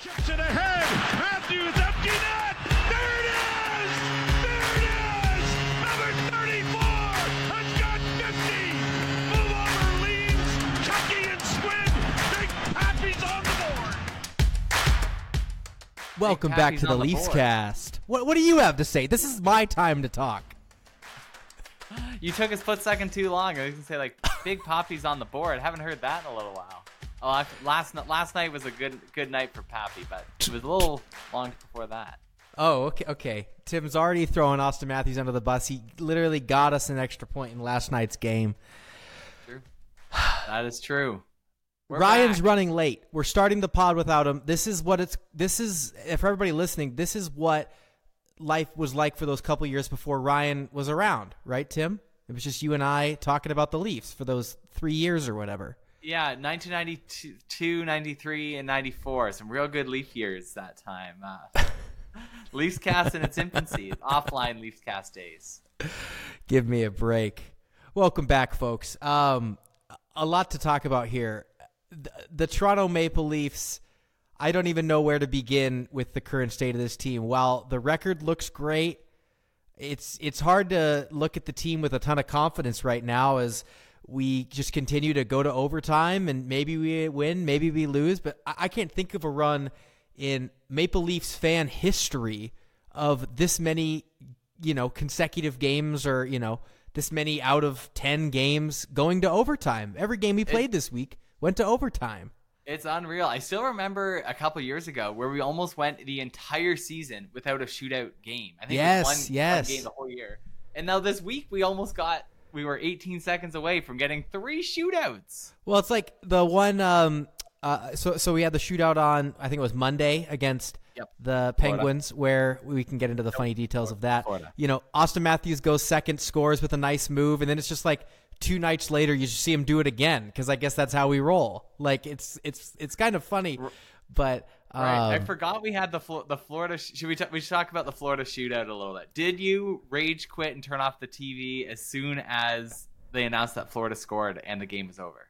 Chips it ahead. Matthews empty net. There it is. There it is. Number 34 has got 50. Move over leads. Chucky and Squid. Big Pappy's on the board. Welcome back Pappy's to the on the Leafs board. cast. What what do you have to say? This is my time to talk. You took a split second too long. I was gonna say like Big Poppy's on the board. haven't heard that in a little while. Oh, last last night was a good good night for Pappy, but it was a little long before that. Oh, okay, okay. Tim's already throwing Auston Matthews under the bus. He literally got us an extra point in last night's game. True. That is true. We're Ryan's back. running late. We're starting the pod without him. This is what it's. This is for everybody listening. This is what life was like for those couple years before Ryan was around, right, Tim? It was just you and I talking about the Leafs for those three years or whatever. Yeah, 1992, 93, and 94. Some real good Leaf years that time. Uh, Leafs cast in its infancy. Offline Leafs cast days. Give me a break. Welcome back, folks. Um, a lot to talk about here. The, the Toronto Maple Leafs. I don't even know where to begin with the current state of this team. While the record looks great, it's it's hard to look at the team with a ton of confidence right now as we just continue to go to overtime and maybe we win, maybe we lose, but I, I can't think of a run in Maple Leafs fan history of this many, you know, consecutive games or, you know, this many out of 10 games going to overtime. Every game we played this week went to overtime. It's unreal. I still remember a couple years ago where we almost went the entire season without a shootout game. I think Yes, one, yes. one game the whole year. And now this week we almost got we were 18 seconds away from getting three shootouts. Well, it's like the one. Um, uh, so so we had the shootout on. I think it was Monday against Yep. the Penguins, where we can get into the funny details of that. Florida. You know, Auston Matthews goes second, scores with a nice move, and then it's just like two nights later, you just see him do it again because I guess that's how we roll. Like it's it's it's kind of funny, but um, Right. I forgot we had the the Florida. Sh- should we t- we should talk about the Florida shootout a little bit? Did you rage quit and turn off the TV as soon as they announced that Florida scored and the game was over?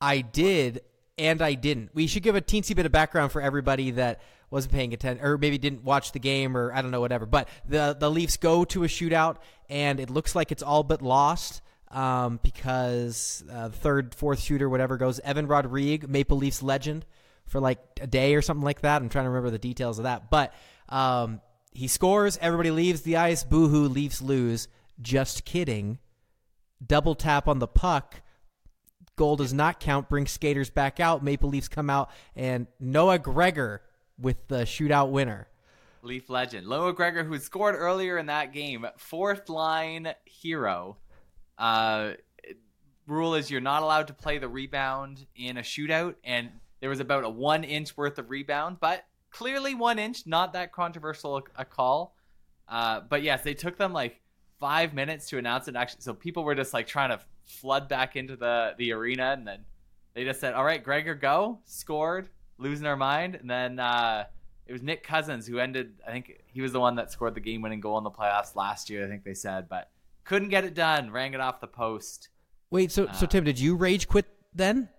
I did and I didn't. We should give a teensy bit of background for everybody that wasn't paying attention or maybe didn't watch the game or I don't know whatever. But the the Leafs go to a shootout and it looks like it's all but lost um, because uh, third, fourth shooter, whatever goes Evan Rodrigue, Maple Leafs legend for like a day or something like that. I'm trying to remember the details of that, but um, he scores. Everybody leaves the ice. Boo hoo! Leafs lose. Just kidding. Double tap on the puck goal does not count, brings skaters back out. Maple Leafs come out, and Noah Gregor with the shootout winner. Leaf legend Noah Gregor, who scored earlier in that game, fourth line hero. Uh, rule is you're not allowed to play the rebound in a shootout, and there was about a one inch worth of rebound, but clearly one inch, not that controversial a, call. Uh, but yes, they took them like five minutes to announce it. Actually, so people were just like trying to flood back into the the arena, and then they just said, "All right, Gregor, go!" Scored, losing our mind, and then. Uh, it was Nick Cousins who ended. I think he was the one that scored the game-winning goal in the playoffs last year. I think they said, but couldn't get it done. Rang it off the post. Wait, so so Uh, Tim, did you rage quit then?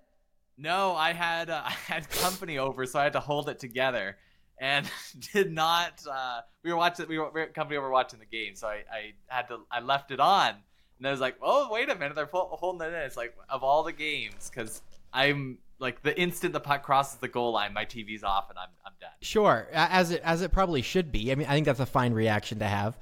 No, I had uh, I had company over, so I had to hold it together, and did not. Uh, we were watching. We were, we were company over watching the game, so I, I had to. I left it on, and I was like, "Oh, wait a minute! They're pull, holding it in." It's like of all the games, because I'm like the instant the puck crosses the goal line, my TV's off, and I'm I'm done. Sure, as it as it probably should be. I mean, I think that's a fine reaction to have.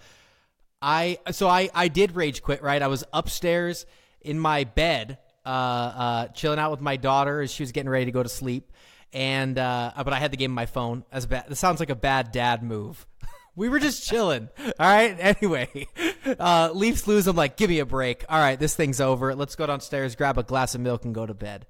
I so I I did rage quit. Right, I was upstairs in my bed, uh, uh, chilling out with my daughter as she was getting ready to go to sleep, and uh, but I had the game on my phone. As bad, this sounds like a bad dad move. we were just chilling. All right. Anyway, uh, Leafs lose. I'm like, give me a break. All right, this thing's over. Let's go downstairs, grab a glass of milk, and go to bed.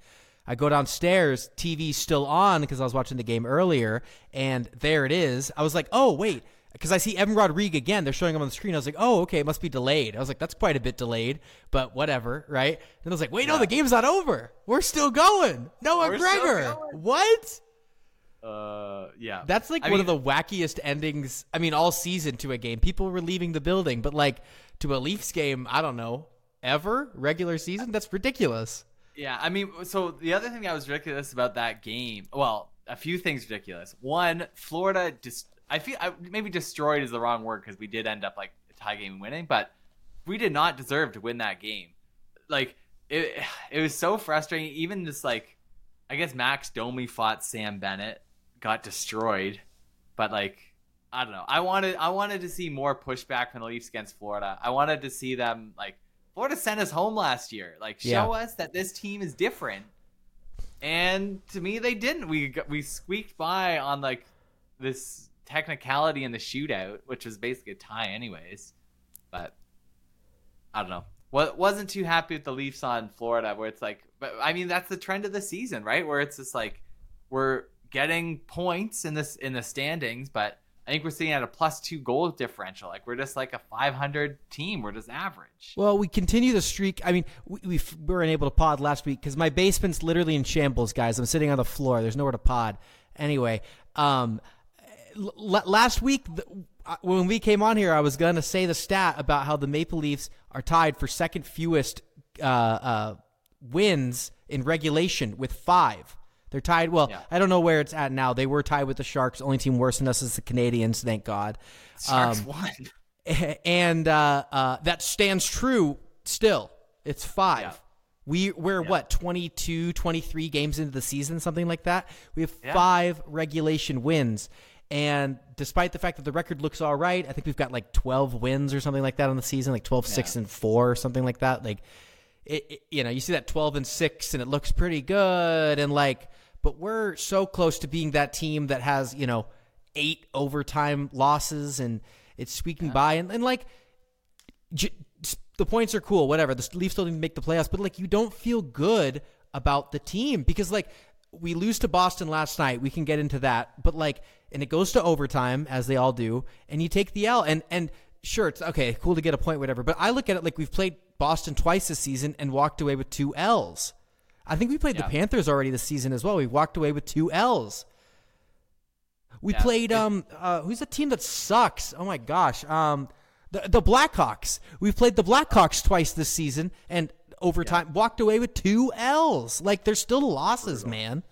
I go downstairs, TV's still on because I was watching the game earlier, and there it is. I was like, oh, wait. Because I see Evan Rodrigue again. They're showing him on the screen. I was like, oh, okay, it must be delayed. I was like, that's quite a bit delayed, but whatever, right? And I was like, wait, no, the game's not over. We're still going. Noah We're Gregor. What? Uh, yeah. That's like I one mean- of the wackiest endings. I mean, all season to a game. People were leaving the building, but like to a Leafs game, I don't know, ever regular season. That's ridiculous. Yeah, I mean, so the other thing that was ridiculous about that game, well, a few things ridiculous. One, Florida just I feel I, maybe destroyed is the wrong word because we did end up like a tie game winning, but we did not deserve to win that game. Like it, it was so frustrating. Even just like, I guess Max Domi fought Sam Bennett, got destroyed, but like I don't know. I wanted I wanted to see more pushback from the Leafs against Florida. I wanted to see them like Florida sent us home last year. Like show Yeah. us that this team is different. And to me, they didn't. We we squeaked by on like this technicality in the shootout, which was basically a tie, anyways. But I don't know. What wasn't too happy with the Leafs on Florida, where it's like, but I mean, that's the trend of the season, right? Where it's just like we're getting points in this in the standings, but I think we're sitting at a plus two goal differential. Like we're just like a 500 team. We're just average. Well, we continue the streak. I mean, we, we weren't able to pod last week because my basement's literally in shambles, guys. I'm sitting on the floor. There's nowhere to pod. Anyway, um, last week the, when we came on here, I was gonna say the stat about how the Maple Leafs are tied for second fewest uh, uh, wins in regulation with five. They're tied. Well, Yeah. I don't know where it's at now. They were tied with the Sharks. Only team worse than us is the Canadiens. Thank God. Sharks Um, won. and uh, uh, that stands true still. It's five. Yeah. We we're what 22, 23 games into the season, something like that. We have Yeah. five regulation wins, and despite the fact that the record looks all right, I think we've got like twelve wins or something like that on the season, like 12, 6, and four or something like that. Like, it, it- you know, you see that twelve and six, and it looks pretty good, and like, but we're so close to being that team that has you know eight overtime losses, and it's squeaking by, and, and like j- the points are cool, whatever. The Leafs still didn't make the playoffs, but like you don't feel good about the team because like we lose to Boston last night. We can get into that, but like, and it goes to overtime as they all do, and you take the L. And and sure, it's okay, cool to get a point, whatever. But I look at it like we've played Boston twice this season and walked away with two L's. I think we played Yeah. the Panthers already this season as well. We walked away with two L's. We Yeah, played um uh who's a team that sucks? Oh my gosh. Um the the Blackhawks. We've played the Blackhawks twice this season and overtime walked away with two L's. Like there's still losses, man.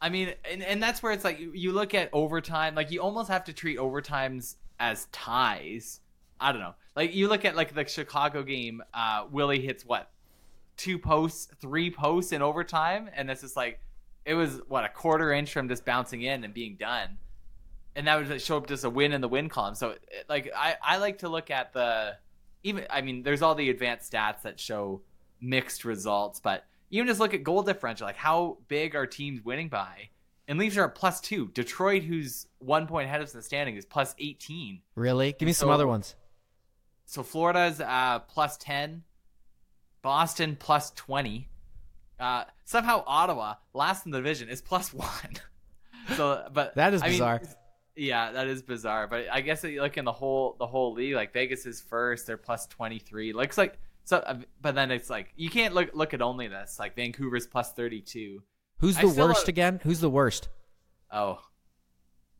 I mean, and, and that's where it's like you- look at overtime, like you almost have to treat overtimes as ties. I don't know. Like you look at like the Chicago game, uh, Willie hits what two posts, three posts in overtime, and it's just like it was what a quarter inch from just bouncing in and being done, and that would show up just a win in the win column. So it- like I I like to look at the even I mean there's all the advanced stats that show mixed results, but even just look at goal differential, like how big are teams winning by? And Leafs are at plus two. Detroit, who's one point ahead of us in the standing, is plus 18. Really? Give me some other ones. So Florida's uh, plus 10. Boston plus 20. Uh, somehow Ottawa, last in the division, is plus one. so, but That is I mean, bizarre. yeah, that is bizarre. But I guess you look in the whole the whole league, like Vegas is first, they're plus 23. Looks like so, uh, but then it's like you can't look look at only this. Like Vancouver's plus 32. Who's the worst again? Who's the worst? Oh.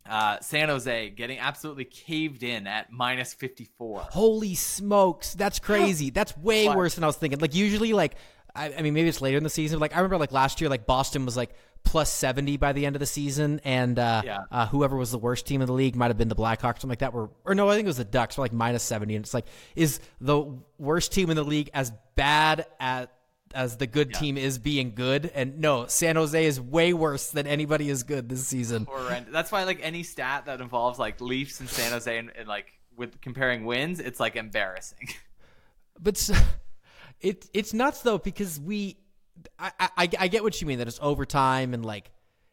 Uh, San Jose getting absolutely caved in at minus 54. Holy smokes, that's crazy. That's way What? worse than I was thinking. Like usually, like I, I mean, maybe it's later in the season. But like I remember, like last year, like Boston was like plus seventy by the end of the season, and uh, Yeah. uh, whoever was the worst team in the league might have been the Blackhawks, or something like that. Were or no, I think it was the Ducks, were like minus seventy, and it's like is the worst team in the league as bad at as the good team is being good? And no, San Jose is way worse than anybody is good this season. Horrend- That's why like any stat that involves like Leafs and San Jose and, and like with comparing wins, it's like embarrassing. But it it's nuts though because we, I, I I get what you mean that it's overtime and like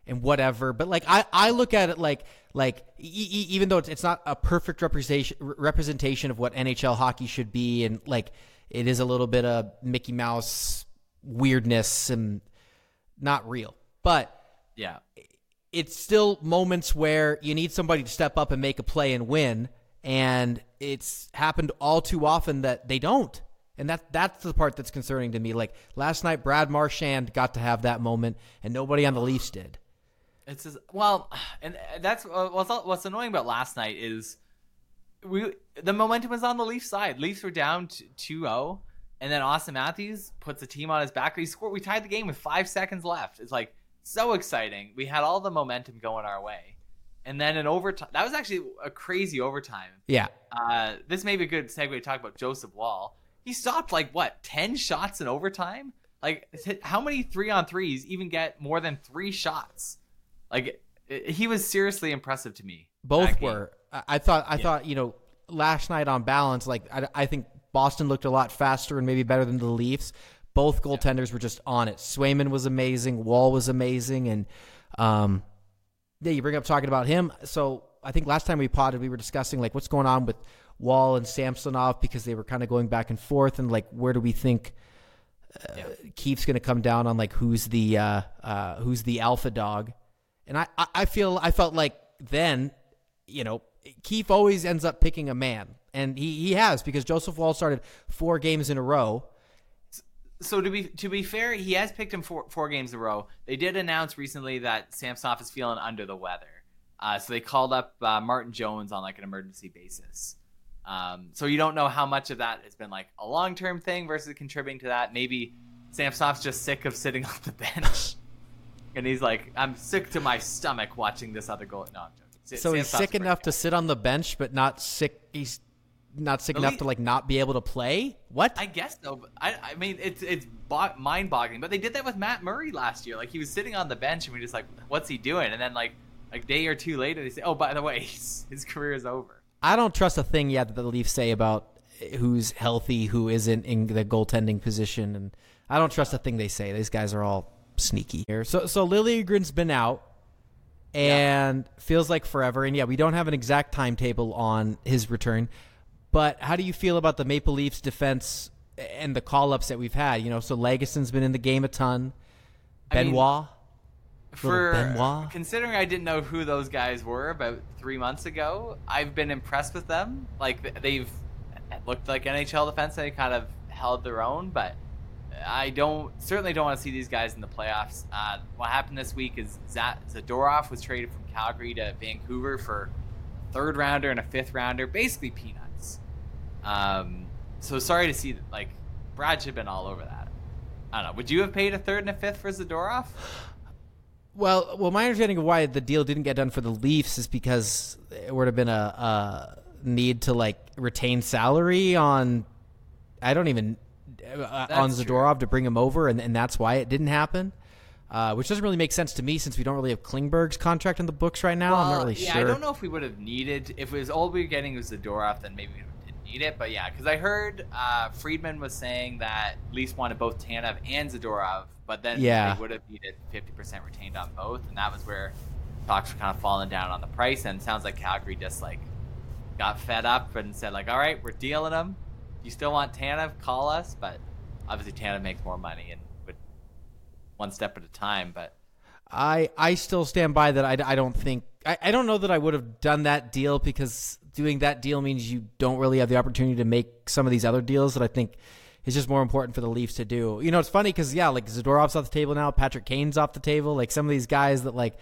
and whatever. But like I I look at it like like e- e- even though it's, it's not a perfect representation representation of what NHL hockey should be and like it is a little bit of Mickey Mouse weirdness and not real, but yeah. it's still moments where you need somebody to step up and make a play and win and it's happened all too often that they don't and that that's the part that's concerning to me like last night Brad Marchand got to have that moment and nobody on the Leafs did It's just, well, and that's uh, what's what's annoying about last night is we the momentum was on the Leafs side. Leafs were down 2-0 and then Auston Matthews puts the team on his back. He scored we tied the game with 5 seconds left. It's like so exciting. We had all the momentum going our way, and then in overtime, that was actually a crazy overtime. Yeah. Uh, this may be a good segue to talk about Joseph Woll. He stopped like what ten shots in overtime. Like, how many three on threes even get more than three shots? Like, he was seriously impressive to me. Both game. were. I, thought. I thought. You know, last night on balance, like I, I think Boston looked a lot faster and maybe better than the Leafs. Both goaltenders were just on it. Swayman was amazing. Woll was amazing, and um, yeah, you bring up talking about him. So I think last time we potted, we were discussing like what's going on with Woll and Samsonov because they were kind of going back and forth, and like where do we think uh, Keefe's going to come down on like who's the uh, uh, who's the alpha dog, and I, I I feel I felt like then you know Keefe always ends up picking a man, and he he has because Joseph Woll started four games in a row. So to be to be fair, he has picked him four, four games in a row. They did announce recently that Samsonov is feeling under the weather, uh, so they called up uh, Martin Jones on like an emergency basis. Um, so you don't know how much of that has been like a long term thing versus contributing to that. Maybe Samsonov's just sick of sitting on the bench, and he's like, "I'm sick to my stomach watching this other goal." No, I'm joking. So he's sick enough guy. to sit on the bench, but not sick. He's not sick enough to like not be able to play. What? I guess so. I, I mean, it's it's bo- mind-boggling. But they did that with Matt Murray last year. Like he was sitting on the bench, and we just like, what's he doing? And then like a day or two later, they say, oh, by the way, his career is over. I don't trust a thing yet that the Leafs say about who's healthy, who isn't in the goaltending position, and I don't trust a thing they say. These guys are all sneaky here. So, so Liljegren's been out, and feels like forever. And yeah, we don't have an exact timetable on his return. But how do you feel about the Maple Leafs defense and the call ups that we've had? You know, so Lagesson's been in the game a ton. I mean, Benoit. For considering I didn't know who those guys were about three months ago, I've been impressed with them. Like they've looked like NHL defense. They kind of held their own, but I don't certainly don't want to see these guys in the playoffs. Uh, what happened this week is Za- Zadorov was traded from Calgary to Vancouver for a third rounder and a fifth rounder, basically peanuts. Um, so sorry to see that. Like Brad should have been all over that. I don't know. Would you have paid a third and a fifth for Zadorov? Well, well, my understanding of why the deal didn't get done for the Leafs is because it would have been a, a need to like retain salary on. I don't even uh, on Zadorov to bring him over, and, and that's why it didn't happen. Uh, which doesn't really make sense to me since we don't really have Klingberg's contract in the books right now. I'm not Well, really yeah, sure. I don't know if we would have needed if it was all we were getting was Zadorov, then maybe we didn't need it. But yeah, because I heard uh, Friedman was saying that Leafs wanted both Tanev and Zadorov, but then Yeah. they would have needed 50% retained on both, and that was where talks were kind of falling down on the price. And it sounds like Calgary just like got fed up and said like, all right, we're dealing them. You still want Tanev? Call us, but obviously Tanev makes more money and would one step at a time. But I I still stand by that. I, I don't think I, I don't know that I would have done that deal because doing that deal means you don't really have the opportunity to make some of these other deals that I think is just more important for the Leafs to do. You know, it's funny because yeah, like Zadorov's off the table now, Patrick Kane's off the table. Like some of these guys that like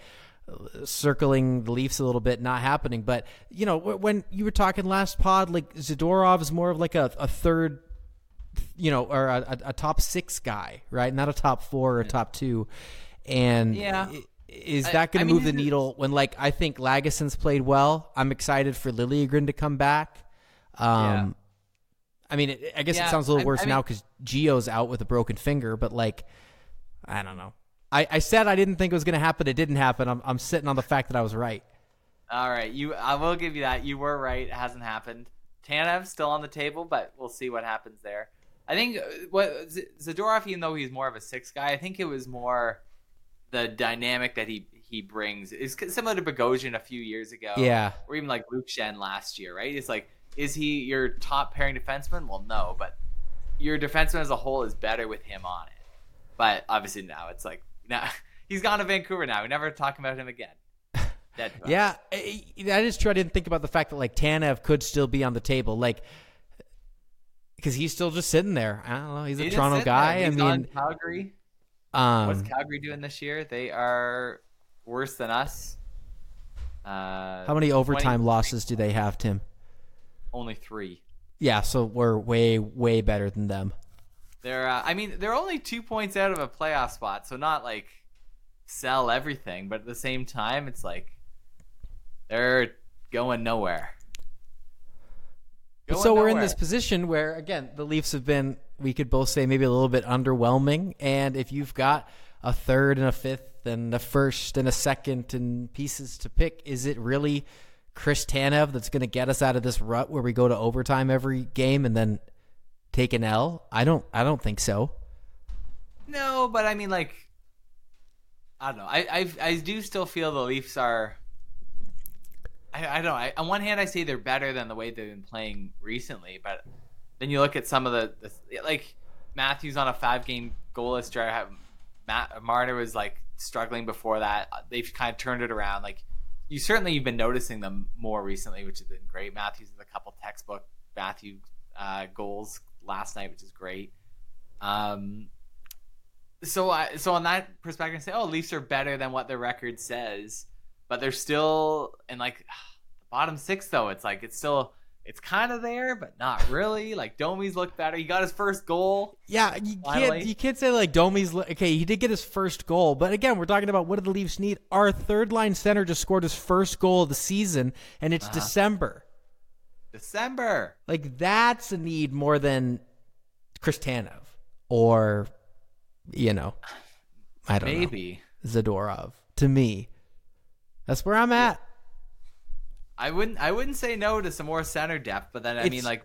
circling the Leafs a little bit, not happening. But you know, when you were talking last pod, like Zadorov is more of like a, a third you know, or a, a, top six guy, right? Not a top four or a top two. And Yeah. is that going to mean, move the needle when, like, I think Lagesson's played well. I'm excited for Liljegren to come back. Um, I mean, it, I guess it sounds a little I- worse I now because Gio's out with a broken finger, but like, I don't know. I, I said I didn't think it was going to happen. It didn't happen. I'm, I'm sitting on the fact that I was right. All right, you. I will give you that. You were right. It hasn't happened. Tanev still on the table, but we'll see what happens there. I think uh, what Zadorov, even though he's more of a six guy, I think it was more the dynamic that he he brings is similar to Bogosian a few years ago. Yeah. or even like Luke Schenn last year, right? It's like, is he your top pairing defenseman? Well, no, but your defenseman as a whole is better with him on it. But obviously now it's like now he's gone to Vancouver now. We never talking about him again. Dead to us. Yeah, that is true. I didn't think about the fact that like Tanev could still be on the table, like because he's still just sitting there. I don't know. He's a He Toronto guy. I mean, Calgary. What's um, Calgary doing this year? They are worse than us. Uh, how many overtime losses do they have, Tim? Only three. Yeah, so we're way way better than them. They're. Uh, I mean, they're only two points out of a playoff spot, so not like sell everything, but at the same time, it's like they're going nowhere. Going so we're in this position where again the Leafs have been we could both say maybe a little bit underwhelming and if you've got a third and a fifth and a first and a second and pieces to pick is it really Chris Tanev that's going to get us out of this rut where we go to overtime every game and then take an L? I don't I don't think so. No, but I mean, like, I don't know. I I, I do still feel the Leafs are. I, I don't know. I, on one hand, I say they're better than the way they've been playing recently, but then you look at some of the, the like Matthews on a five-game goalless have- Matt Marner was like struggling before that. They've kind of turned it around. Like you certainly you've been noticing them more recently, which has been great. Matthews with a couple textbook Matthew uh, goals last night, which is great. Um, so I so on that perspective, I say, oh, Leafs are better than what their record says, but they're still in like the bottom six though. It's like it's still it's kind of there, but not really. Like Domi's looked better. He got his first goal. Yeah, you Finally. can't you can't say like Domi's okay. He did get his first goal, but again, we're talking about what do the Leafs need? Our third line center just scored his first goal of the season, and it's uh-huh. December. December. Like that's a need more than Chris Tanev or you know, I don't Maybe. know Zadorov. To me, that's where I'm at. I wouldn't I wouldn't say no to some more center depth, but then I It's- mean like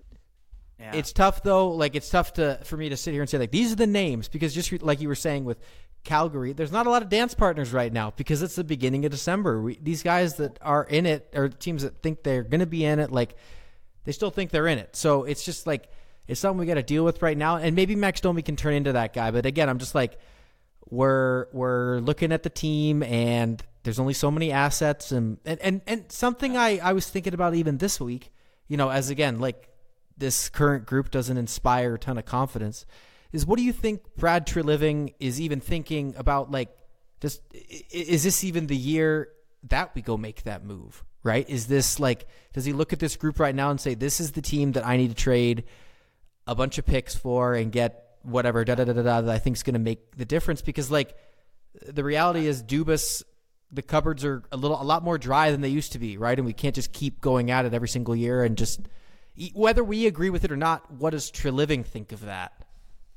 yeah. It's tough though. Like it's tough to for me to sit here and say like these are the names because just like you were saying with Calgary, there's not a lot of dance partners right now because it's the beginning of December. We, these guys that are in it or teams that think they're going to be in it, like they still think they're in it. So it's just like it's something we got to deal with right now. And maybe Max Domi can turn into that guy. But again, I'm just like we're we're looking at the team and there's only so many assets and and and, and something I I was thinking about even this week, you know, as again like this current group doesn't inspire a ton of confidence is what do you think Brad Treliving is even thinking about like just is this even the year that we go make that move right? Is this like does he look at this group right now and say this is the team that I need to trade a bunch of picks for and get whatever da da da da da that I think is going to make the difference? Because like the reality is Dubas the cupboards are a little a lot more dry than they used to be right and we can't just keep going at it every single year and just whether we agree with it or not what does Treliving think of that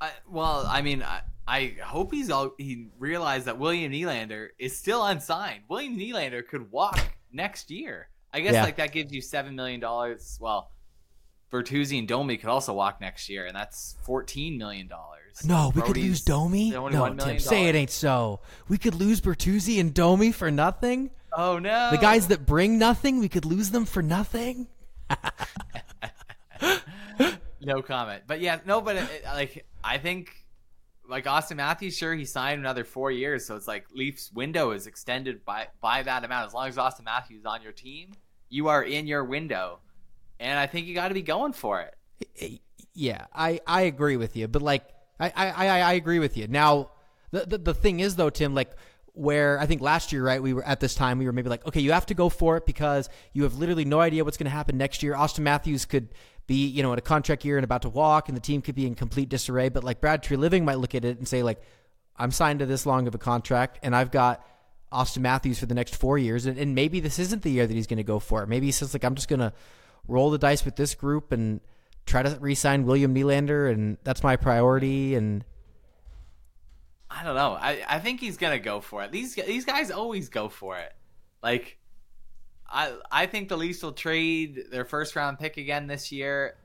I, well, I mean, I, I hope he's all he realized that William Nylander is still unsigned. William Nylander could walk next year. I guess Yeah. like that gives you seven million dollars. Well, Bertuzzi and Domi could also walk next year, and that's fourteen million dollars. No, we could lose Domi. only No, $1 Tim, million say it ain't so. We could lose Bertuzzi and Domi for nothing. Oh no, The guys that bring nothing, we could lose them for nothing. No comment. But yeah, no, but it, like I think like Auston Matthews, sure he signed another four years, so it's like Leafs window is extended by by that amount. As long as Auston Matthews is on your team, you are in your window, and I think you got to be going for it. Yeah, I, I agree with you, but like I, I, I, agree with you. Now the, the the thing is though, Tim, like where I think last year, right, we were at this time we were maybe like, okay, you have to go for it because you have literally no idea what's gonna happen next year. Auston Matthews could be, you know, in a contract year and about to walk and the team could be in complete disarray. But like Brad Treliving might look at it and say, like, I'm signed to this long of a contract and I've got Auston Matthews for the next four years, and, and maybe this isn't the year that he's going to go for it. Maybe he says like I'm just going to roll the dice with this group and try to re-sign William Nylander, and that's my priority. And I don't know. I, I think he's gonna go for it. These these guys always go for it. Like I I think the Leafs will trade their first round pick again this year.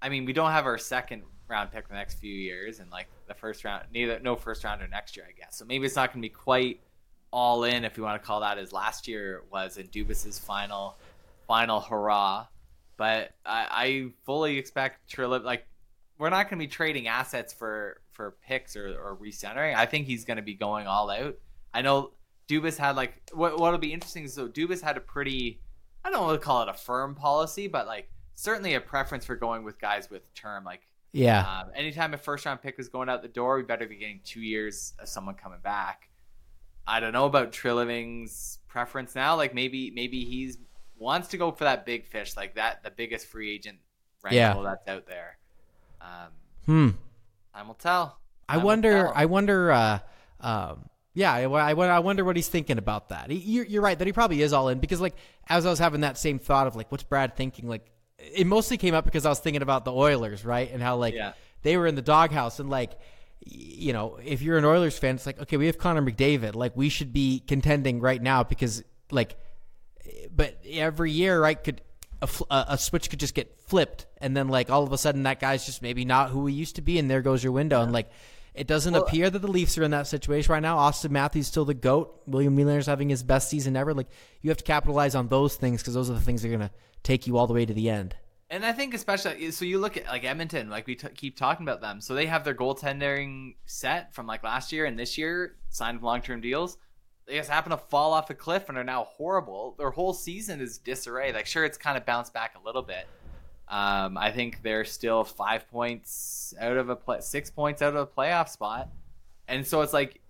I mean, we don't have our second round pick the next few years, and like the first round, neither no first rounder next year, I guess. So maybe it's not gonna be quite all in, if you want to call that as last year was in Dubas's final final hurrah. But I, I fully expect Treliving like we're not going to be trading assets for for picks or, or recentering. I think he's going to be going all out. I know Dubas had like what what'll be interesting is so Dubas had a pretty I don't want to call it a firm policy, but like certainly a preference for going with guys with term. Like yeah, um, anytime a first round pick is going out the door, we better be getting two years of someone coming back. I don't know about Treliving's preference now. Like maybe maybe he's wants to go for that big fish, like that the biggest free agent rental Yeah. that's out there. Um, hmm. time will tell. I Time will wonder. tell. I wonder. Uh, um, Yeah, I, I, I wonder what he's thinking about that. He, you're, you're right that he probably is all in because, like, as I was having that same thought of like, what's Brad thinking? Like, it mostly came up because I was thinking about the Oilers, right, and how like Yeah. they were in the doghouse, and like, you know, if you're an Oilers fan, it's like, okay, we have Connor McDavid, like, we should be contending right now because, like, but every year, right, could a, a, switch could just get flipped, and then like all of a sudden that guy's just maybe not who he used to be, and there goes your window, and like. It doesn't appear that the Leafs are in that situation right now. Auston Matthews still the goat. William Nylander's having his best season ever. Like you have to capitalize on those things because those are the things that are going to take you all the way to the end. And I think especially so you look at like Edmonton, like we t- keep talking about them. So they have their goaltending set from like last year and this year, signed long term deals. They just happen to fall off a cliff and are now horrible. Their whole season is disarray. Like sure, it's kind of bounced back a little bit. Um, I think they're still five points out of a play, six points out of a playoff spot, and so it's like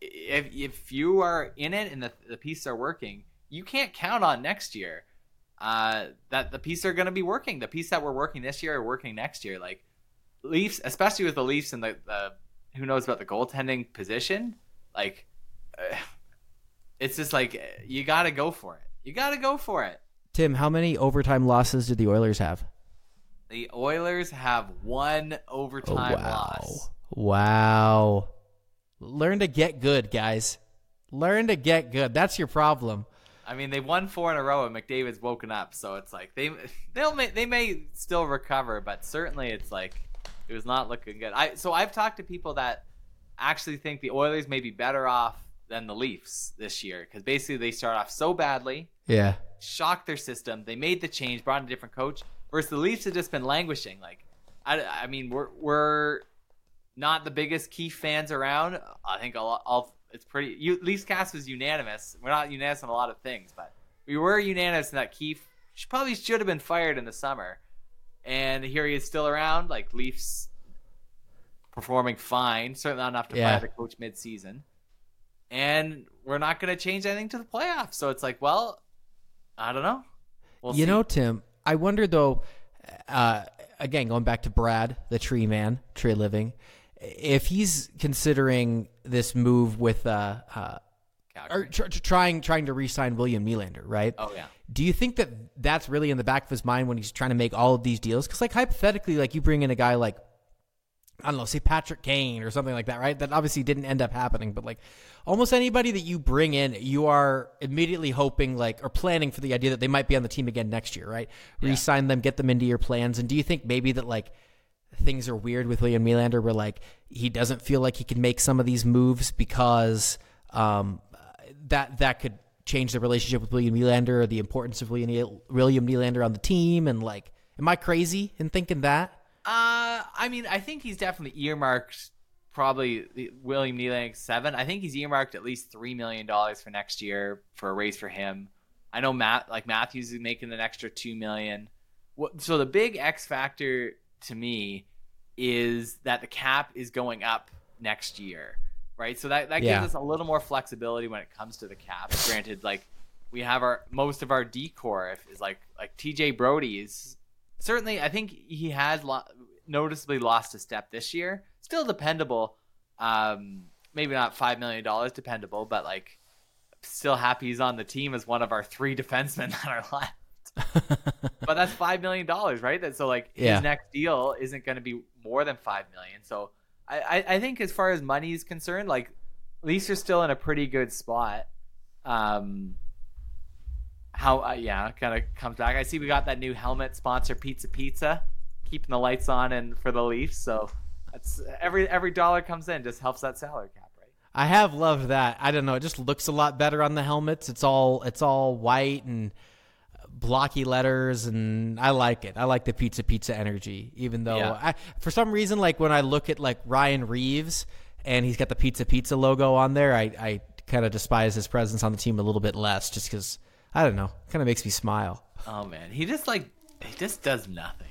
if if you are in it and the the pieces are working, you can't count on next year uh, that the pieces are going to be working. The pieces that were working this year are working next year. Like Leafs, especially with the Leafs and the, the who knows about the goaltending position. Like uh, it's just like uh, you got to go for it. You got to go for it. Tim, how many overtime losses did the Oilers have? The Oilers have one overtime Oh, wow. loss. Wow. Learn to get good, guys. Learn to get good. That's your problem. I mean, they won four in a row, and McDavid's woken up, so it's like they they'll may, they may still recover, but certainly it's like it was not looking good. I so I've talked to people that actually think the Oilers may be better off than the Leafs this year because basically they start off so badly, Yeah. shocked their system, they made the change, brought in a different coach, versus the Leafs have just been languishing. Like, I, I mean, we're we're not the biggest Keefe fans around. I think all, all it's pretty. You, Leafs cast was unanimous. We're not unanimous on a lot of things, but we were unanimous in that Keefe sh- probably should have been fired in the summer. And here he is still around. Like Leafs performing fine, certainly not enough to Yeah. fire the coach mid-season. And we're not going to change anything to the playoffs. So it's like, well, I don't know. We'll you see. know, Tim, I wonder though, uh, again, going back to Brad, the tree man, Treliving, if he's considering this move with, uh, uh, or tr- tr- trying trying to re-sign William Nylander, right? Oh yeah. Do you think that that's really in the back of his mind when he's trying to make all of these deals? Because, like, hypothetically, like you bring in a guy like I don't know, say Patrick Kane or something like that, right? That obviously didn't end up happening, but like almost anybody that you bring in, you are immediately hoping like or planning for the idea that they might be on the team again next year, right? Re-sign them, get them into your plans. And do you think maybe that like things are weird with William Nylander where like he doesn't feel like he can make some of these moves because um, that that could change the relationship with William Nylander or the importance of William William Nylander on the team and like am I crazy in thinking that? Uh, I mean, I think he's definitely earmarked probably William Nylander seven. I think he's earmarked at least three million dollars for next year for a raise for him. I know Matt, like Matthews, is making an extra two million. What, so the big X factor to me is that the cap is going up next year, right? So that that Yeah. gives us a little more flexibility when it comes to the cap. Granted, like we have our most of our D core is like like TJ Brodie is certainly I think he has lo- noticeably lost a step this year. Still dependable, um, maybe not five million dollars dependable, but like still happy he's on the team as one of our three defensemen that are left. but that's five million dollars, right? That so like Yeah. his next deal isn't going to be more than five million. So I, I I think as far as money is concerned, like Leafs are still in a pretty good spot. Um, how uh, yeah, kind of comes back. I see we got that new helmet sponsor, Pizza Pizza, keeping the lights on and for the Leafs. So that's every every dollar comes in just helps that salary cap, right? I have loved that. I don't know. It just looks a lot better on the helmets. It's all it's all white and blocky letters, and I like it. I like the pizza pizza energy. Even though, Yeah. I, for some reason, like when I look at like Ryan Reaves and he's got the pizza pizza logo on there, I I kind of despise his presence on the team a little bit less, just because I don't know. Kind of makes me smile. Oh man, he just like he just does nothing.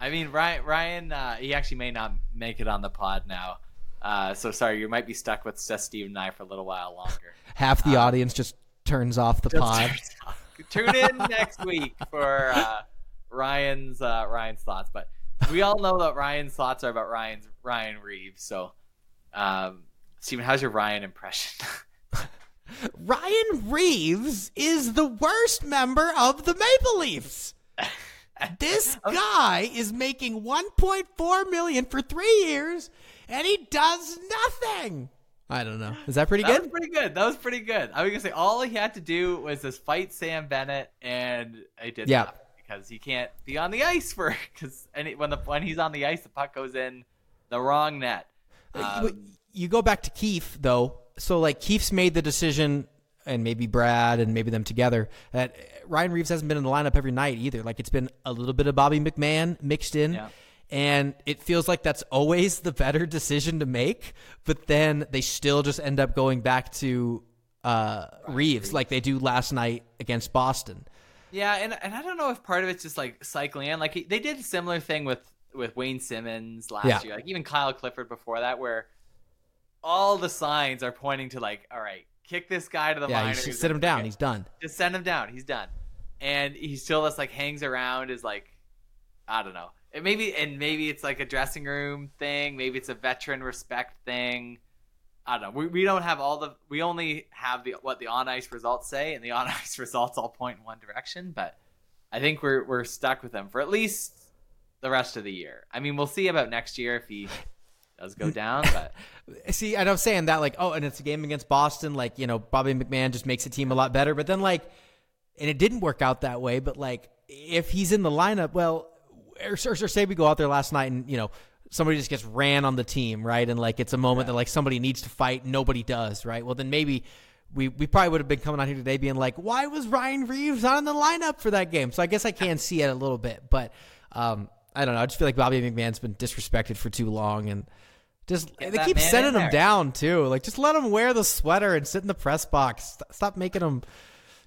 I mean, Ryan Ryan uh, he actually may not make it on the pod now. Uh, so sorry, you might be stuck with just Steve and I for a little while longer. Half the audience just turns off the pod. Tune in next week for uh, Ryan's uh, Ryan's thoughts. But we all know that Ryan's thoughts are about Ryan's Ryan Reaves. So, um, Steven, how's your Ryan impression? Ryan Reaves is the worst member of the Maple Leafs. This guy is making 1.4 million for 3 years and he does nothing. I don't know. Is that pretty That good? was pretty good. That was pretty good. I was gonna say all he had to do was just fight Sam Bennett, and I did Yeah. because he can't be on the ice for because when the when he's on the ice, the puck goes in the wrong net. Uh, Um, you go back to Keefe though. So like Keefe's made the decision, and maybe Brad and maybe them together that Ryan Reaves hasn't been in the lineup every night either. Like it's been a little bit of Bobby McMann mixed in. Yeah. And it feels like that's always the better decision to make, but then they still just end up going back to uh, Reaves like they do last night against Boston. Yeah, and and I don't know if part of it's just like cycling in. Like he, they did a similar thing with with Wayne Simmonds last Yeah. year. Like even Kyle Clifford before that, where all the signs are pointing to like, all right, kick this guy to the Yeah, minors. sit him down. Okay, He's done. just send him down. He's done. And he still just like hangs around. Is like, I don't know. It maybe and maybe it's like a dressing room thing. Maybe it's a veteran respect thing. I don't know. We, we don't have all the. We only have the what the on ice results say, and the on ice results all point in one direction. But I think we're we're stuck with him for at least the rest of the year. I mean, we'll see about next year if he does go down. But See, and I'm saying that like, oh, and it's a game against Boston. Like, you know, Bobby McMann just makes the team a lot better. But then, like, and it didn't work out that way. But like, if he's in the lineup, well, or, or, or say we go out there last night and you know somebody just gets ran on the team, right? And like, it's a moment that like somebody needs to fight, nobody does, right? Well, then maybe. We, we probably would have been coming out here today being like, why was Ryan Reaves not in the lineup for that game? So I guess I can see it a little bit, but um, I don't know. I just feel like Bobby McMann's been disrespected for too long, and just Get they keep sending him down too. Like just let him wear the sweater and sit in the press box. Stop making him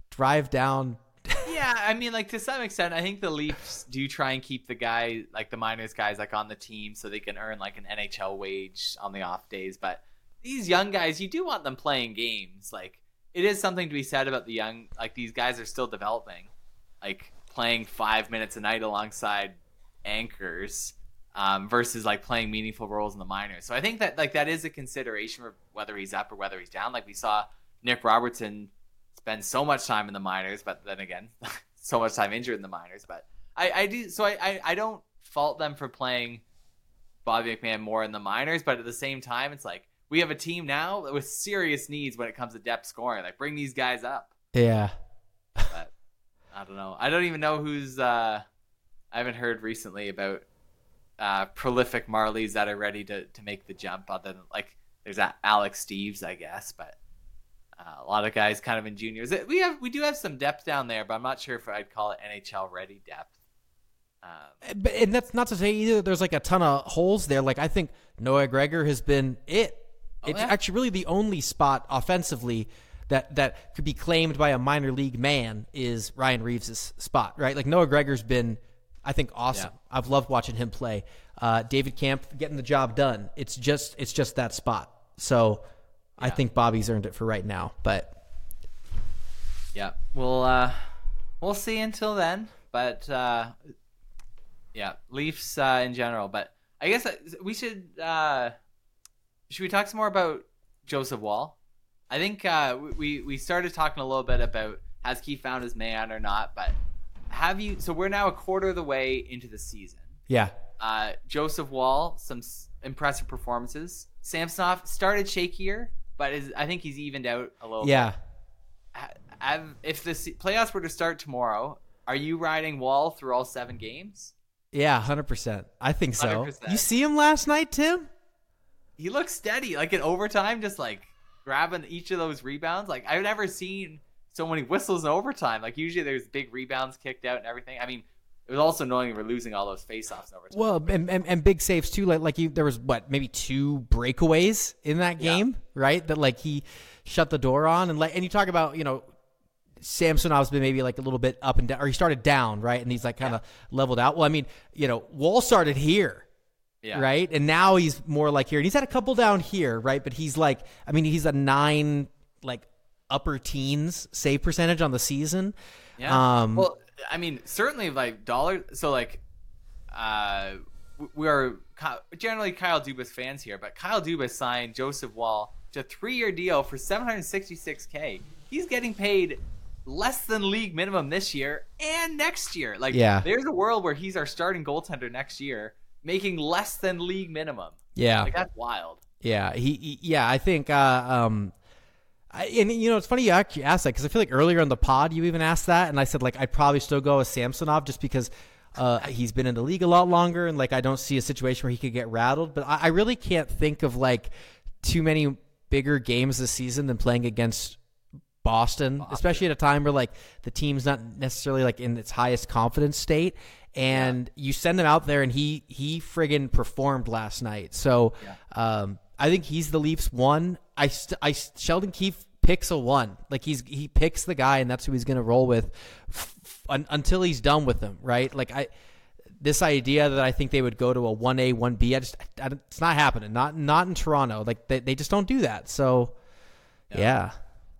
drive down. yeah, I mean, like to some extent, I think the Leafs do try and keep the guy, like the minors guys, like on the team so they can earn like an NHL wage on the off days. But these young guys, you do want them playing games. Like it is something to be said about the young. Like these guys are still developing, like playing five minutes a night alongside anchors. Um, versus like playing meaningful roles in the minors. So I think that like that is a consideration for whether he's up or whether he's down. Like we saw Nick Robertson spend so much time in the minors, but then again, so much time injured in the minors. But I, I do so I, I, I don't fault them for playing Bobby McMann more in the minors, but at the same time, it's like we have a team now with serious needs when it comes to depth scoring. Like bring these guys up. Yeah, But I don't know. I don't even know who's. Uh, I haven't heard recently about uh, prolific Marlies that are ready to, to make the jump. Other than like, there's that Alex Steeves, I guess, but uh, a lot of guys kind of in juniors. We have we do have some depth down there, but I'm not sure if I'd call it NHL ready depth. Um, but and that's not to say either. There's like a ton of holes there. Like I think Noah Gregor has been it. it's yeah. actually really the only spot offensively that that could be claimed by a minor league man is Ryan Reaves' spot, right? Like Noah Gregor's been, I think, awesome. Yeah. I've loved watching him play. Uh, David Kampf getting the job done. It's just it's just that spot. So I think Bobby's earned it for right now. But Yeah, we'll uh, we'll see until then. But uh, yeah, Leafs uh, in general. But I guess uh, we should uh, should we talk some more about Joseph Woll? I think uh, we we started talking a little bit about has he found his man or not. But have you? So we're now a quarter of the way into the season. yeah, Uh, Joseph Woll, some s- impressive performances. Samsonov started shakier, but is, I think he's evened out a little. yeah. have, if the se- playoffs were to start tomorrow, are you riding Woll through all seven games? Yeah, hundred percent. I think so. 100%. You see him last night, Tim? He looks steady, like in overtime, just like grabbing each of those rebounds. Like I've never seen so many whistles in overtime. Like usually there's big rebounds kicked out and everything. I mean, it was also annoying we're losing all those faceoffs in overtime. Well, and, and, and big saves too. Like like you, there was what maybe two breakaways in that Yeah. game, right? That like he shut the door on, and like and you talk about you know Samsonov's been maybe like a little bit up and down, or he started down, right? And he's like kind of leveled out. Well, I mean, you know, Woll started here, yeah, right? And now he's more like here. And he's had a couple down here, right? But he's like, I mean, he's a nine, like upper teens save percentage on the season. Yeah. Um, well, I mean, certainly like dollar. So like, uh, we are generally Kyle Dubas fans here, but Kyle Dubas signed Joseph Woll to a three-year deal for 766k. He's getting paid less than league minimum this year and next year. Like, Yeah. there's a world where he's our starting goaltender next year, making less than league minimum. Yeah. Like that's wild. Yeah, he, he- yeah, I think uh, um I, and you know it's funny you actually asked that because I feel like earlier in the pod you even asked that and I said like I'd probably still go with Samsonov just because uh, he's been in the league a lot longer and like I don't see a situation where he could get rattled but I, I really can't think of like too many bigger games this season than playing against Boston, especially at a time where like the team's not necessarily like in its highest confidence state and you send him out there and he he friggin' performed last night. So um I think he's the Leafs one. I st- I Sheldon Keefe picks a one. Like he's he picks the guy and that's who he's going to roll with f- f- un- until he's done with them, right? Like I this idea that I think they would go to a 1A 1B I just I, it's not happening. Not not in Toronto. Like they, they just don't do that. So yeah.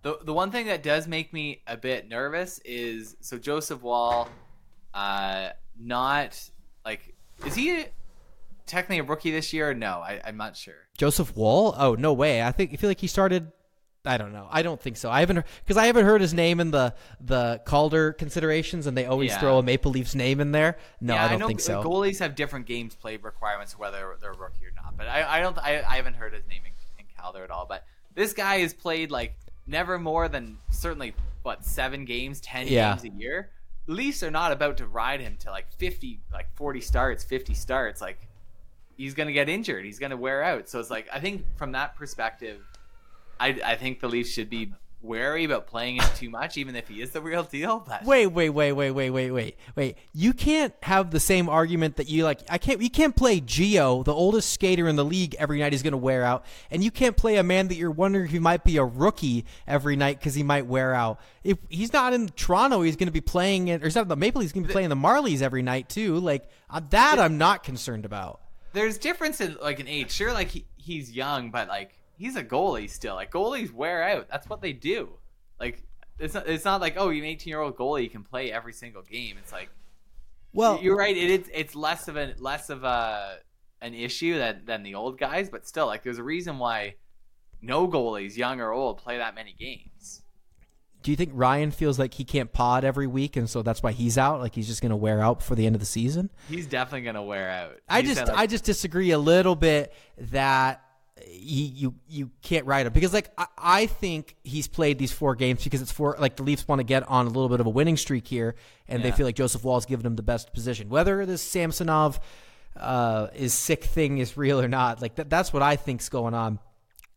The the one thing that does make me a bit nervous is so Joseph Woll, uh, not like is he technically a rookie this year or no? I, I'm not sure. Joseph Woll? Oh no way! I think I feel like he started. I don't know. I don't think so. I haven't because I haven't heard his name in the the Calder considerations, and they always Yeah. throw a Maple Leafs name in there. No, yeah, I don't know think so. Goalies have different games played requirements whether they're a rookie or not. But I, I don't I, I haven't heard his name in, in Calder at all. But this guy has played like never more than certainly what seven games, ten Yeah. games a year. Leafs are not about to ride him to like fifty, like forty starts, fifty starts. Like he's gonna get injured. He's gonna wear out. So it's like I think from that perspective, I I think the Leafs should be wary about playing him too much, even if he is the real deal. But Wait, wait, wait, wait, wait, wait, wait, wait. You can't have the same argument that you like. I can't. You can't play Gio, the oldest skater in the league, every night he's going to wear out, and you can't play a man that you're wondering if he might be a rookie every night because he might wear out. If he's not in Toronto, he's going to be playing it, or he's not in the Maple Leafs. He's going to be playing the Marlies every night too. Like uh, that, I'm not concerned about. There's difference in like an age. Sure, like he, he's young, but like he's a goalie still. Like goalies wear out. That's what they do. Like it's not. It's not like oh, you're an 18 year old goalie. You can play every single game. It's like Well, you're right. It is. It's less of a less of a an issue than than the old guys, but still, like there's a reason why no goalies, young or old, play that many games. Do you think Ryan feels like he can't pod every week, and so that's why he's out? Like he's just going to wear out before the end of the season? He's definitely gonna wear out. I just like, I just disagree a little bit that he, you you can't ride him because like I, I think he's played these four games because it's four like the Leafs want to get on a little bit of a winning streak here and they feel like Joseph Woll's given him the best position whether this Samsonov uh, is sick thing is real or not like that that's what I think's going on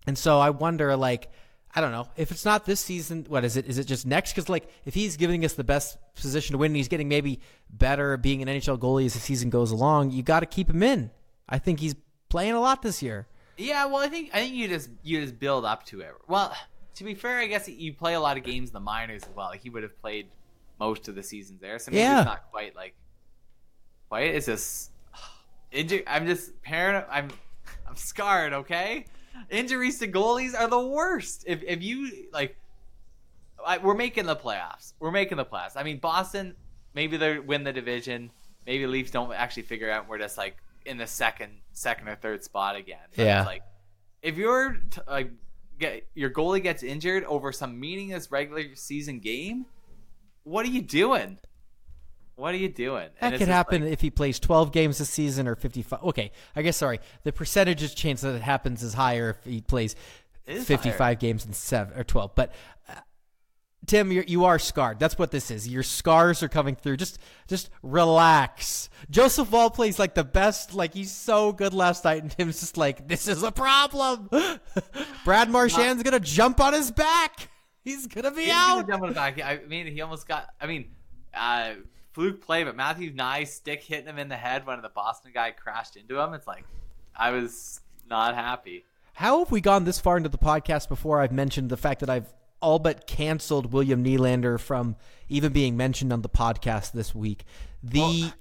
and so I wonder like I don't know if it's not this season. What is it? Is it just next? Because like if he's giving us the best position to win, and he's getting maybe better being an NHL goalie as the season goes along. You got to keep him in. I think he's playing a lot this year. Yeah, well, I think I think you just you just build up to it. Well, to be fair, I guess you play a lot of games in the minors as well. He would have played most of the seasons there, so maybe Yeah. it's not quite like quite. It's just injury. I'm just parent. I'm I'm scarred. Okay, injuries to goalies are the worst. If if you like, I, we're making the playoffs. We're making the playoffs. I mean, Boston maybe they win the division. Maybe Leafs don't actually figure out. We're just like in the second second or third spot again. But Yeah. Like if you're t- like get your goalie gets injured over some meaningless regular season game, what are you doing? What are you doing? That And it's could happen like- if he plays 12 games this season or 55. Okay, I guess sorry. The percentage chance that it happens is higher if he plays 55 higher. games in seven or 12. But uh, Tim, you're, you are scarred. That's what this is. Your scars are coming through. Just just relax. Joseph Woll plays like the best. Like he's so good last night, and Tim's just like, this is a problem. Brad Marchand's gonna jump on his back. He's gonna be He's out. gonna jump on the back. I mean, he almost got. I mean, uh, fluke play, but Matthew Knies stick hitting him in the head when the Boston guy crashed into him. It's like I was not happy. How have we gone this far into the podcast before I've mentioned the fact that I've all but canceled William Nylander from even being mentioned on the podcast this week? The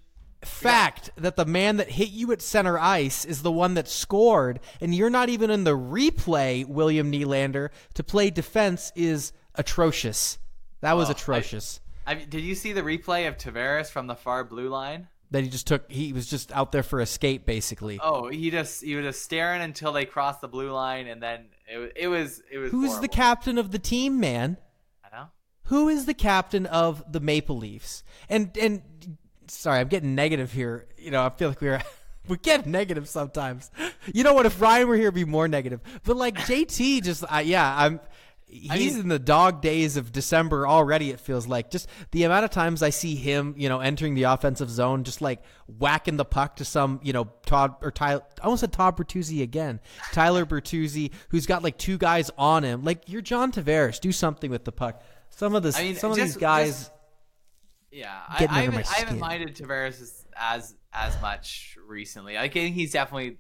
fact that the man that hit you at center ice is the one that scored, and you're not even in the replay, William Nylander, to play defense is atrocious. That was Well, I- atrocious. I mean, did you see the replay of Tavares from the far blue line? that he just took, he was just out there for a skate, basically. Oh, he just he was just staring until they crossed the blue line, and then It, it was it was. Who's the captain of the team, man? I know. Who is the captain of the Maple Leafs? And and sorry, I'm getting negative here. You know, I feel like we're we get negative sometimes. You know what? If Ryan were here, it'd be more negative. But like JT, just uh, yeah, I'm. He's mean- in the dog days of December already. It feels like just the amount of times I see him, you know, entering the offensive zone, just like whacking the puck to some, you know, Todd or Tyler. I almost said Todd Bertuzzi again. Tyler Bertuzzi, who's got like two guys on him. Like you're John Tavares, do something with the puck. Some of this, I mean, some of these guys. just- Yeah, I, I, haven't, I haven't minded Tavares as, as as much recently. I think he's definitely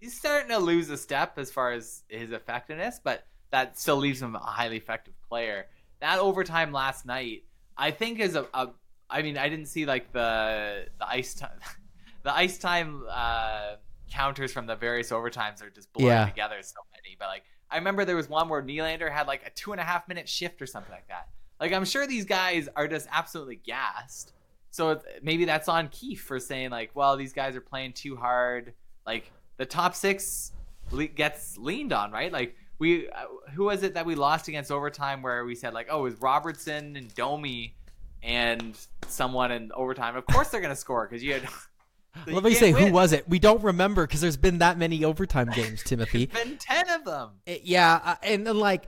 he's starting to lose a step as far as his effectiveness, but that still leaves him a highly effective player. That overtime last night, I think, is a. a I mean, I didn't see like the the ice time, the ice time uh, counters from the various overtimes are just blurring Yeah. together so many. But like, I remember there was one where Nylander had like a two and a half minute shift or something like that. Like, I'm sure these guys are just absolutely gassed. So maybe that's on Keefe for saying like, well, these guys are playing too hard. Like the top six le- gets leaned on, right? Like we, uh, who was it that we lost against overtime where we said like, oh, it was Robertson and Domi and someone in overtime. Of course they're gonna score because you had. Let me say, who was it? We don't remember because there's been that many overtime games, Timothy. Been ten of them. It- yeah, uh, and then like,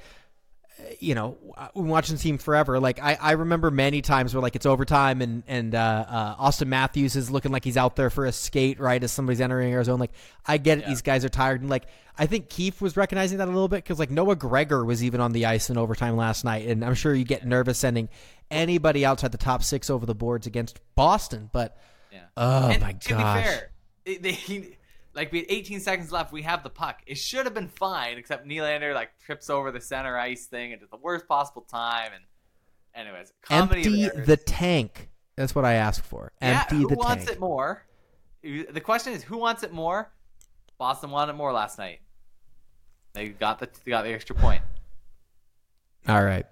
you know, been watching the team forever. Like, I, I remember many times where like it's overtime and and uh, uh, Auston Matthews is looking like he's out there for a skate right as somebody's entering zone. Like, I get it; Yeah. these guys are tired, and like I think Keefe was recognizing that a little bit because like Noah Gregor was even on the ice in overtime last night, and I'm sure you get nervous sending anybody outside the top six over the boards against Boston, but. Yeah. Oh and my to gosh. be fair, it, they, like we had 18 seconds left, we have the puck. It should have been fine, except Nylander like trips over the center ice thing at the worst possible time. And anyways, comedy Empty the tank. That's what I asked for. yeah, Empty who the wants tank. it more? The question is, who wants it more? Boston wanted more last night. They got the they got the extra point. All right.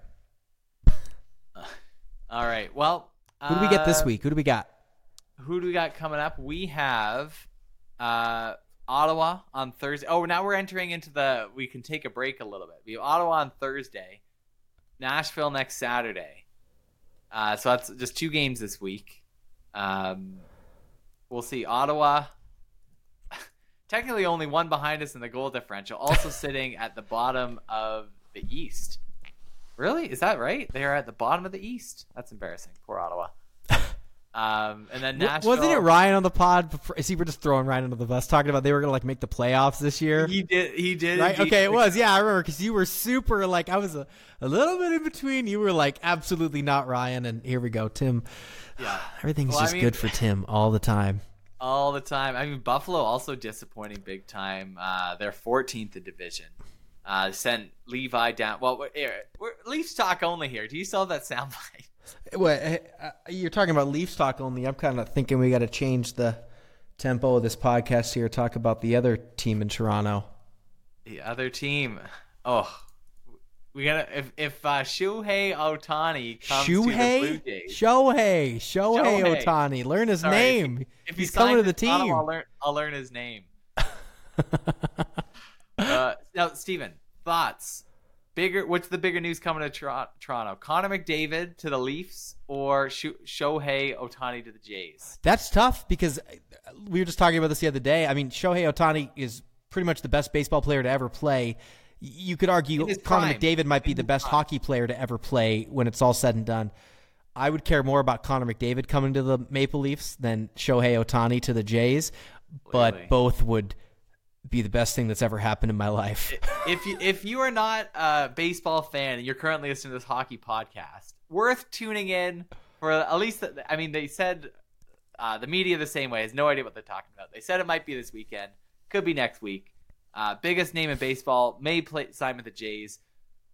All right. Well, Who do we get this uh, week? Who do we got? who do we got coming up? We have uh, Ottawa on Thursday. Oh, now we're entering into the. We can take a break a little bit. We have Ottawa on Thursday, Nashville next Saturday. Uh, so that's just two games this week. Um, we'll see. Ottawa, technically only one behind us in the goal differential, also sitting at the bottom of the East. Really? Is that right? They are at the bottom of the East. That's embarrassing. Poor Ottawa. Um, and then W- Nashville. Wasn't it Ryan on the pod? before- See, we're just throwing Ryan under the bus, talking about they were gonna like make the playoffs this year, He did. He did. right? indeed. Okay, it was. Yeah, I remember because you were super like I was a, a little bit in between. You were like absolutely not Ryan, and here we go, Tim. Yeah, Everything's Well, I just mean- good for Tim all the time. all the time. I mean, Buffalo also disappointing big time. Uh, they're 14th in division. Uh, sent Levi down. Well, we're, here, we're Leafs talk only here. Do you still have that soundbite? What uh, you're talking about Leafs talk only? I'm kind of thinking we got to change the tempo of this podcast here. Talk about the other team in Toronto. The other team. Oh, we gotta. If if uh, Shuhei Ohtani comes to the Blue Shuhei, Jays, Shohei, Shohei Shohei. Ohtani. Learn his Sorry, name. if he He's coming to the Toronto, team. I'll learn. I'll learn his name. uh, now, Steven, thoughts? Bigger. What's the bigger news coming to Tor- Toronto? Connor McDavid to the Leafs or Sho- Shohei Ohtani to the Jays? That's tough because uh, we were just talking about this the other day. I mean, Shohei Ohtani is pretty much the best baseball player to ever play. You could argue Connor. McDavid might be the best prime. hockey player to ever play when it's all said and done. I would care more about Connor McDavid coming to the Maple Leafs than Shohei Ohtani to the Jays, but Really? both would be the best thing that's ever happened in my life. if you if you are not a baseball fan and you're currently listening to this hockey podcast, worth tuning in for at least. I mean, they said uh, the media the same way has no idea what they're talking about. They said it might be this weekend, could be next week. Uh, biggest name in baseball may play sign with the Jays.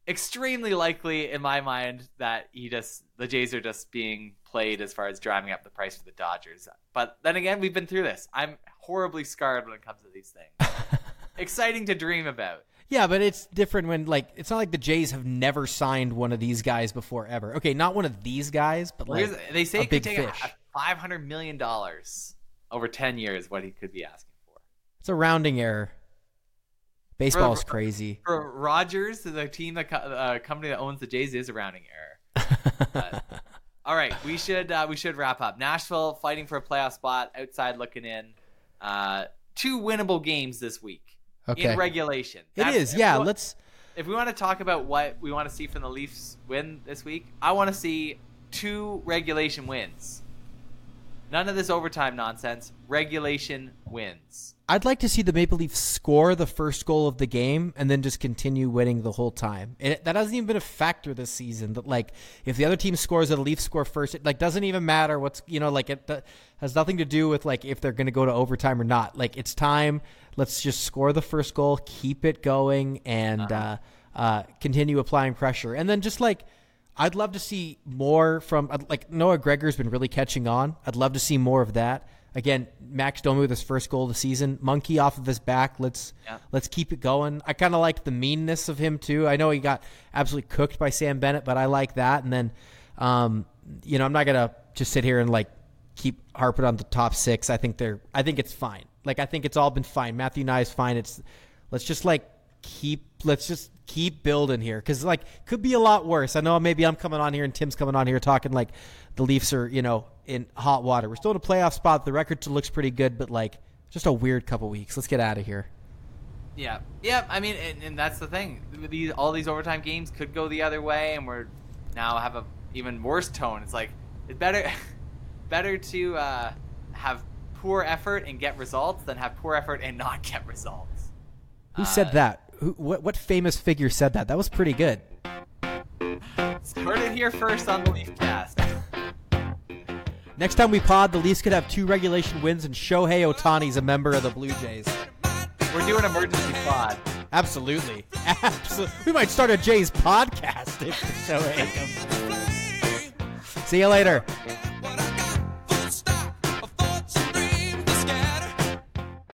Extremely likely in my mind that he just the Jays are just being played as far as driving up the price for the Dodgers. But then again, we've been through this. I'm horribly scarred when it comes to these things. Exciting to dream about. Yeah, but it's different when like it's not like the Jays have never signed one of these guys before ever. Okay, not one of these guys, but like they say a it big could take a, fish. five hundred million dollars over ten years. What he could be asking for. It's a rounding error. Baseball's For- crazy. For Rogers, the team, that co- uh, company that owns the Jays, is a rounding error. all right, we should uh, we should wrap up. Nashville fighting for a playoff spot, outside looking in. Uh, two winnable games this week Okay. in regulation. It That's- is. if Yeah. we- Let's. If we want to talk about what we want to see from the Leafs win this week, I want to see two regulation wins. None of this overtime nonsense. Regulation wins. I'd like to see the Maple Leafs score the first goal of the game and then just continue winning the whole time. And it, that hasn't even been a factor this season. That like if the other team scores the Leafs score first, it like doesn't even matter what's you know like it has nothing to do with like if they're going to go to overtime or not. Like it's time. Let's just score the first goal, keep it going, and uh uh, continue applying pressure. And then just like I'd love to see more from like Noah Gregor's been really catching on. I'd love to see more of that. Again, Max Domi with his first goal of the season. Monkey off of his back. Let's Yeah. let's keep it going. I kind of like the meanness of him too. I know he got absolutely cooked by Sam Bennett, but I like that. And then, um, you know, I'm not gonna just sit here and like keep harping on the top six. I think they're. I think it's fine. Like I think it's all been fine. Matthew Knies is fine. It's let's just like keep let's just keep building here because like could be a lot worse. I know maybe I'm coming on here and Tim's coming on here talking like the Leafs are you know in hot water. We're still in a playoff spot. The record looks pretty good, but like just a weird couple weeks. Let's get out of here. Yeah, yeah. I mean, and, and that's the thing. These all these overtime games could go the other way, and we're now have a even worse tone. It's like it's better, better to uh, have poor effort and get results than have poor effort and not get results. Who Uh, said that? Who, what what famous figure said that? That was pretty good. Heard it here first on the Leaf Cast. Next time we pod, the Leafs could have two regulation wins, and Shohei Ohtani's a member of the Blue Jays. We're doing emergency pod. Absolutely, absolutely. We might start a Jays podcast if Shohei comes. See you later.